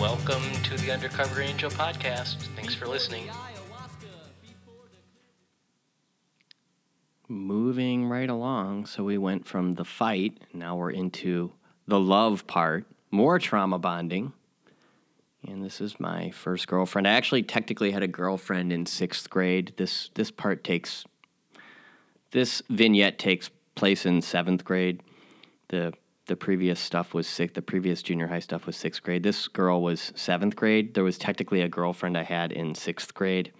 welcome to the Undercover Angel podcast. Thanks for listening. Moving right along, so we went from the fight, now we're into the love part, more trauma bonding. And this is my first girlfriend. I actually technically had a girlfriend in sixth grade. This this part takes this vignette takes place in seventh grade. The the previous stuff was sixth. The previous junior high stuff was sixth grade. This girl was seventh grade. There was technically a girlfriend I had in sixth grade.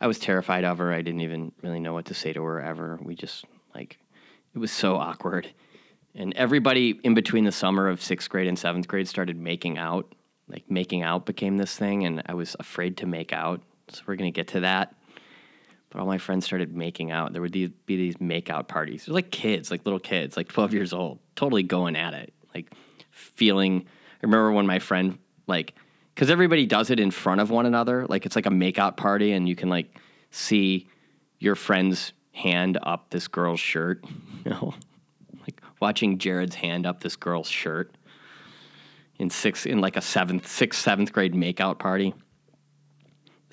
I was terrified of her. I didn't even really know what to say to her ever. We just like it was so awkward. And everybody in between the summer of sixth grade and seventh grade started making out. Like making out became this thing, and I was afraid to make out. So we're gonna get to that. But all my friends started making out. There would be these make out parties. They're like kids, like little kids, like 12 years old, totally going at it. Like feeling. I remember when my friend, like, because everybody does it in front of one another. Like it's like a make out party, and you can like see your friend's hand up this girl's shirt. You know, like watching Jared's hand up this girl's shirt in six in like a seventh, sixth, seventh grade makeout party.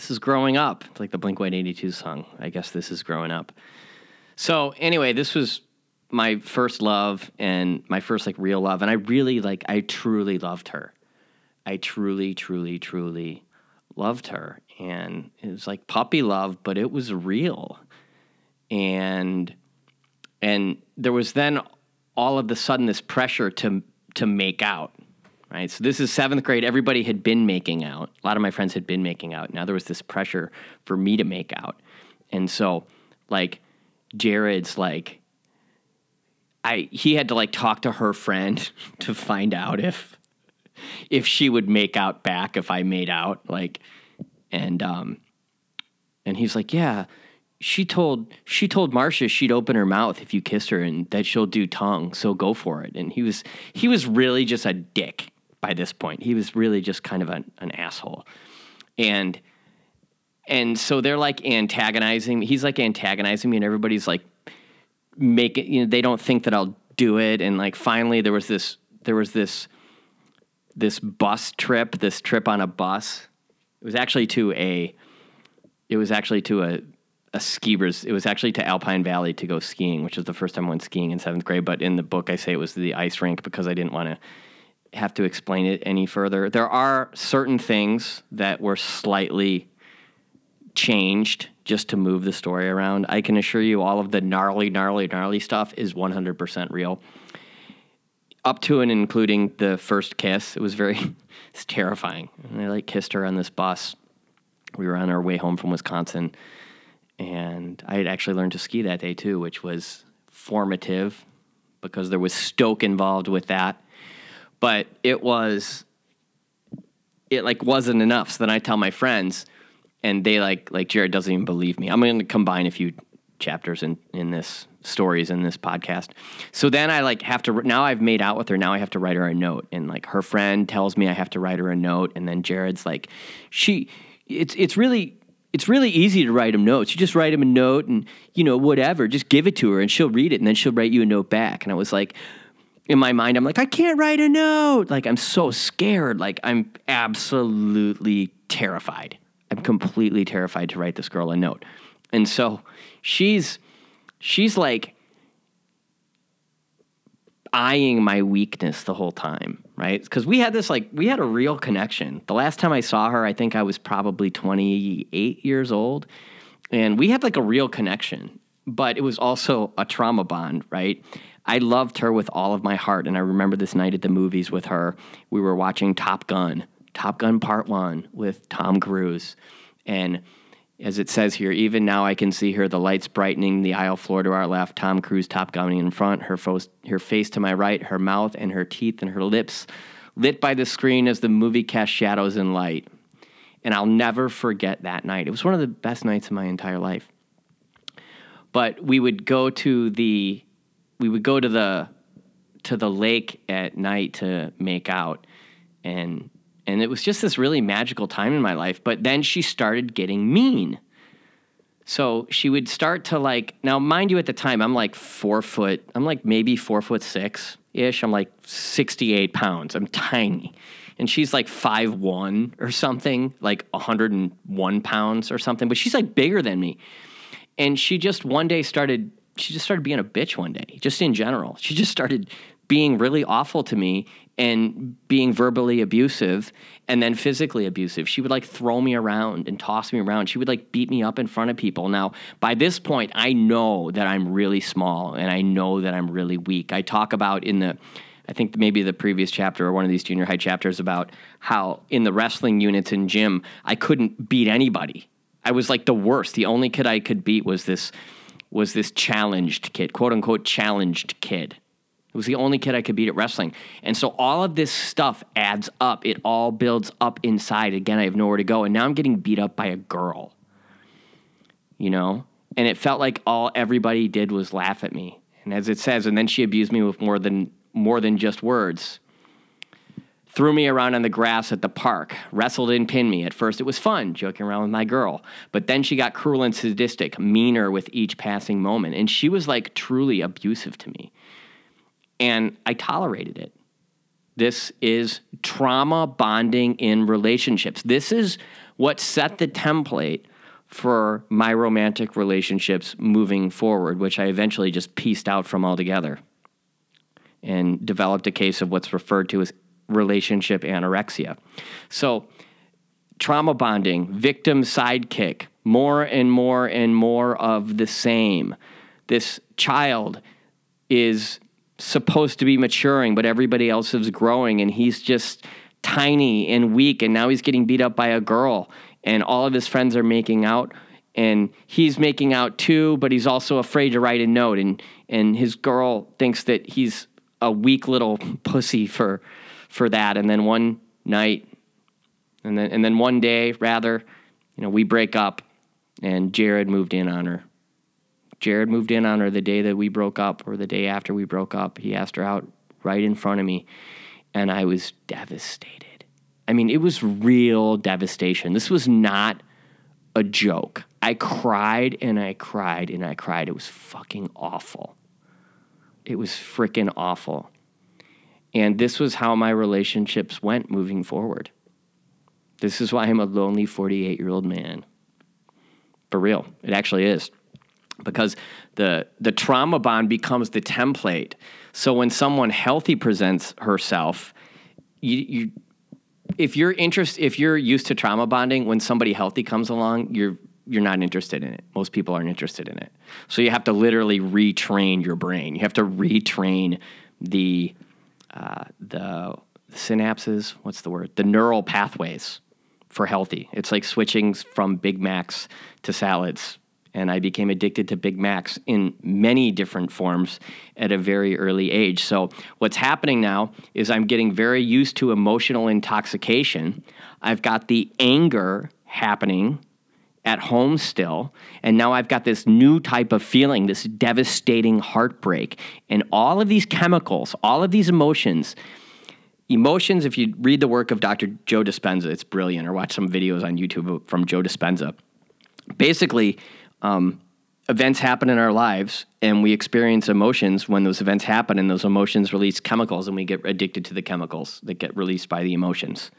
This is growing up. It's like the Blink 182 song. I guess this is growing up. So anyway, this was my first love and my first like real love. And I really like I truly loved her. I truly, truly, truly loved her. And it was like puppy love, but it was real. And and there was then all of the sudden this pressure to to make out right? So this is seventh grade. Everybody had been making out. A lot of my friends had been making out. Now there was this pressure for me to make out. And so like jared's like i he had to like talk to her friend to find out if if she would make out back if i made out like and um and he's like yeah she told she told Marcia she'd open her mouth if you kissed her and that she'll do tongue, so go for it. And he was he was really just a dick by this point. He was really just kind of an, an asshole. And and so they're like antagonizing. He's like antagonizing me and everybody's like making you know, they don't think that I'll do it. And like finally there was this there was this this bus trip, this trip on a bus. It was actually to a it was actually to a a skiers. It was actually to Alpine Valley to go skiing, which was the first time I went skiing in seventh grade. But in the book, I say it was the ice rink because I didn't want to have to explain it any further. There are certain things that were slightly changed just to move the story around. I can assure you, all of the gnarly, gnarly, gnarly stuff is 100% real. Up to and including the first kiss, it was very, it's terrifying. And I like kissed her on this bus. We were on our way home from Wisconsin and I had actually learned to ski that day too, which was formative because there was stoke involved with that. But it was it like wasn't enough. So then I tell my friends and they like like Jared doesn't even believe me. I'm going to combine a few chapters in in this stories in this podcast. So then I like have to now I've made out with her. Now I have to write her a note and like her friend tells me I have to write her a note and then Jared's like she it's it's really it's really easy to write him notes. You just write him a note and, you know, whatever, just give it to her and she'll read it and then she'll write you a note back. And I was like, in my mind, I'm like, I can't write a note. Like, I'm so scared. Like, I'm absolutely terrified. I'm completely terrified to write this girl a note. And so she's, she's like, eyeing my weakness the whole time, right? Because we had this like we had a real connection. The last time I saw her, I think I was probably 28 years old, and we had like a real connection. But it was also a trauma bond, right? I loved her with all of my heart, and I remember this night at the movies with her. We were watching Top Gun, Top Gun Part One with Tom Cruise, and as it says here, even now I can see her, the lights brightening, the aisle floor to our left, Tom Cruise top gunning in front, her, fo- her face to my right, her mouth and her teeth and her lips lit by the screen as the movie cast shadows and light. And I'll never forget that night. It was one of the best nights of my entire life. But we would go to the we would go to the to the lake at night to make out and and it was just this really magical time in my life. But then she started getting mean. So she would start to like, now, mind you, at the time, I'm like four foot, I'm like maybe four foot six. ish. I'm like 68 pounds. I'm tiny. And she's like 5'1 or something, like 101 pounds or something, but she's like bigger than me. And she just one day started, she just started being a bitch one day, just in general. She just started being really awful to me and being verbally abusive and then physically abusive. She would like throw me around and toss me around. She would like beat me up in front of people. Now, by this point, I know that I'm really small and I know that I'm really weak. I talk about in the I think maybe the previous chapter or one of these junior high chapters about how in the wrestling units in gym, I couldn't beat anybody. I was like the worst. The only kid I could beat was this was this challenged kid, quote unquote challenged kid. It was the only kid I could beat at wrestling. And so all of this stuff adds up. It all builds up inside. Again, I have nowhere to go. And now I'm getting beat up by a girl. You know? And it felt like all everybody did was laugh at me. And as it says, and then she abused me with more than more than just words. Threw me around on the grass at the park, wrestled and pinned me. At first, it was fun, joking around with my girl. But then she got cruel and sadistic, meaner with each passing moment. And she was like truly abusive to me and I tolerated it. This is trauma bonding in relationships. This is what set the template for my romantic relationships moving forward, which I eventually just pieced out from altogether and developed a case of what's referred to as relationship anorexia. So, trauma bonding, victim sidekick, more and more and more of the same. This child is supposed to be maturing, but everybody else is growing, and he's just tiny and weak, and now he's getting beat up by a girl, and all of his friends are making out, and he's making out too, but he's also afraid to write a note, and and his girl thinks that he's a weak little pussy for for that, and then one night, and then and then one day rather, you know, we break up, and Jared moved in on her Jared moved in on her the day that we broke up or the day after we broke up. He asked her out right in front of me, and I was devastated. I mean, it was real devastation. This was not a joke. I cried and I cried and I cried. It was fucking awful. It was freaking awful. And this was how my relationships went moving forward. This is why I'm a lonely 48 year old man. For real, it actually is because the the trauma bond becomes the template. So when someone healthy presents herself, you, you if you're interest if you're used to trauma bonding, when somebody healthy comes along, you're you're not interested in it. Most people aren't interested in it. So you have to literally retrain your brain. You have to retrain the uh, the synapses. What's the word? The neural pathways for healthy. It's like switching from Big Macs to salads and I became addicted to Big Macs in many different forms at a very early age. So, what's happening now is I'm getting very used to emotional intoxication. I've got the anger happening at home still, and now I've got this new type of feeling, this devastating heartbreak. And all of these chemicals, all of these emotions, emotions, if you read the work of Dr. Joe Dispenza, it's brilliant, or watch some videos on YouTube from Joe Dispenza. Basically, um, events happen in our lives and we experience emotions when those events happen and those emotions release chemicals and we get addicted to the chemicals that get released by the emotions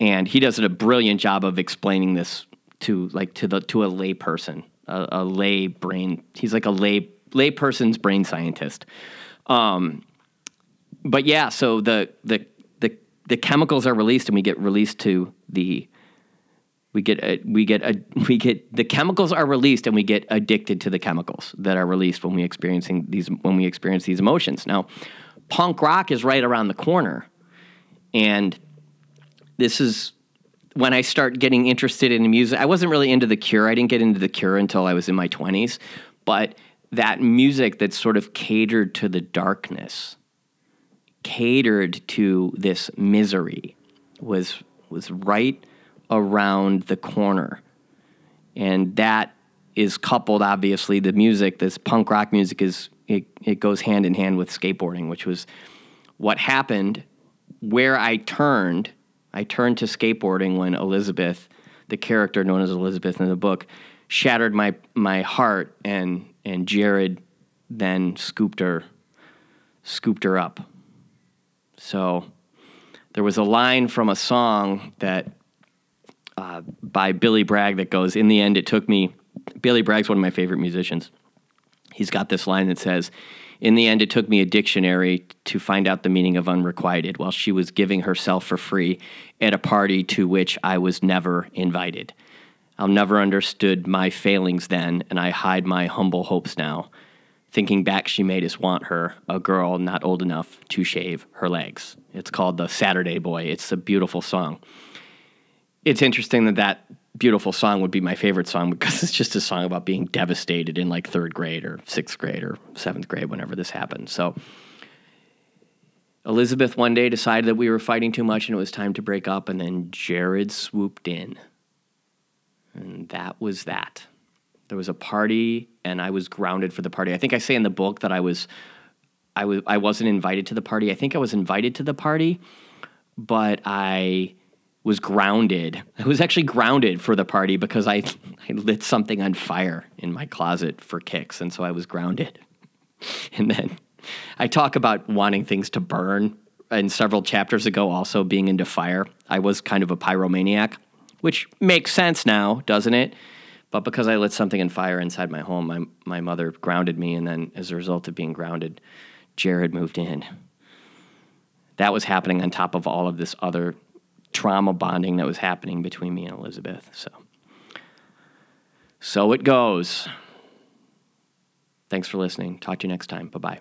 and he does a brilliant job of explaining this to like to the to a lay person a, a lay brain he's like a lay lay person's brain scientist um, but yeah so the the the the chemicals are released and we get released to the we get a, we get a, we get the chemicals are released and we get addicted to the chemicals that are released when we experiencing these when we experience these emotions. Now, punk rock is right around the corner, and this is when I start getting interested in music. I wasn't really into the Cure. I didn't get into the Cure until I was in my twenties, but that music that sort of catered to the darkness, catered to this misery, was was right around the corner. And that is coupled, obviously, the music, this punk rock music is, it, it goes hand in hand with skateboarding, which was what happened where I turned. I turned to skateboarding when Elizabeth, the character known as Elizabeth in the book, shattered my, my heart and, and Jared then scooped her scooped her up. So there was a line from a song that uh, by Billy Bragg that goes, In the end, it took me. Billy Bragg's one of my favorite musicians. He's got this line that says, In the end, it took me a dictionary to find out the meaning of unrequited while she was giving herself for free at a party to which I was never invited. I'll never understood my failings then, and I hide my humble hopes now. Thinking back, she made us want her, a girl not old enough to shave her legs. It's called The Saturday Boy. It's a beautiful song. It's interesting that that beautiful song would be my favorite song because it's just a song about being devastated in like third grade or sixth grade or seventh grade whenever this happened. So Elizabeth one day decided that we were fighting too much and it was time to break up, and then Jared swooped in. And that was that. There was a party, and I was grounded for the party. I think I say in the book that I was, I was, I wasn't invited to the party. I think I was invited to the party, but I was grounded. I was actually grounded for the party because I, I lit something on fire in my closet for kicks, and so I was grounded. And then I talk about wanting things to burn. And several chapters ago, also being into fire, I was kind of a pyromaniac, which makes sense now, doesn't it? But because I lit something in fire inside my home, my, my mother grounded me. And then as a result of being grounded, Jared moved in. That was happening on top of all of this other trauma bonding that was happening between me and Elizabeth. So, so it goes. Thanks for listening. Talk to you next time. Bye bye.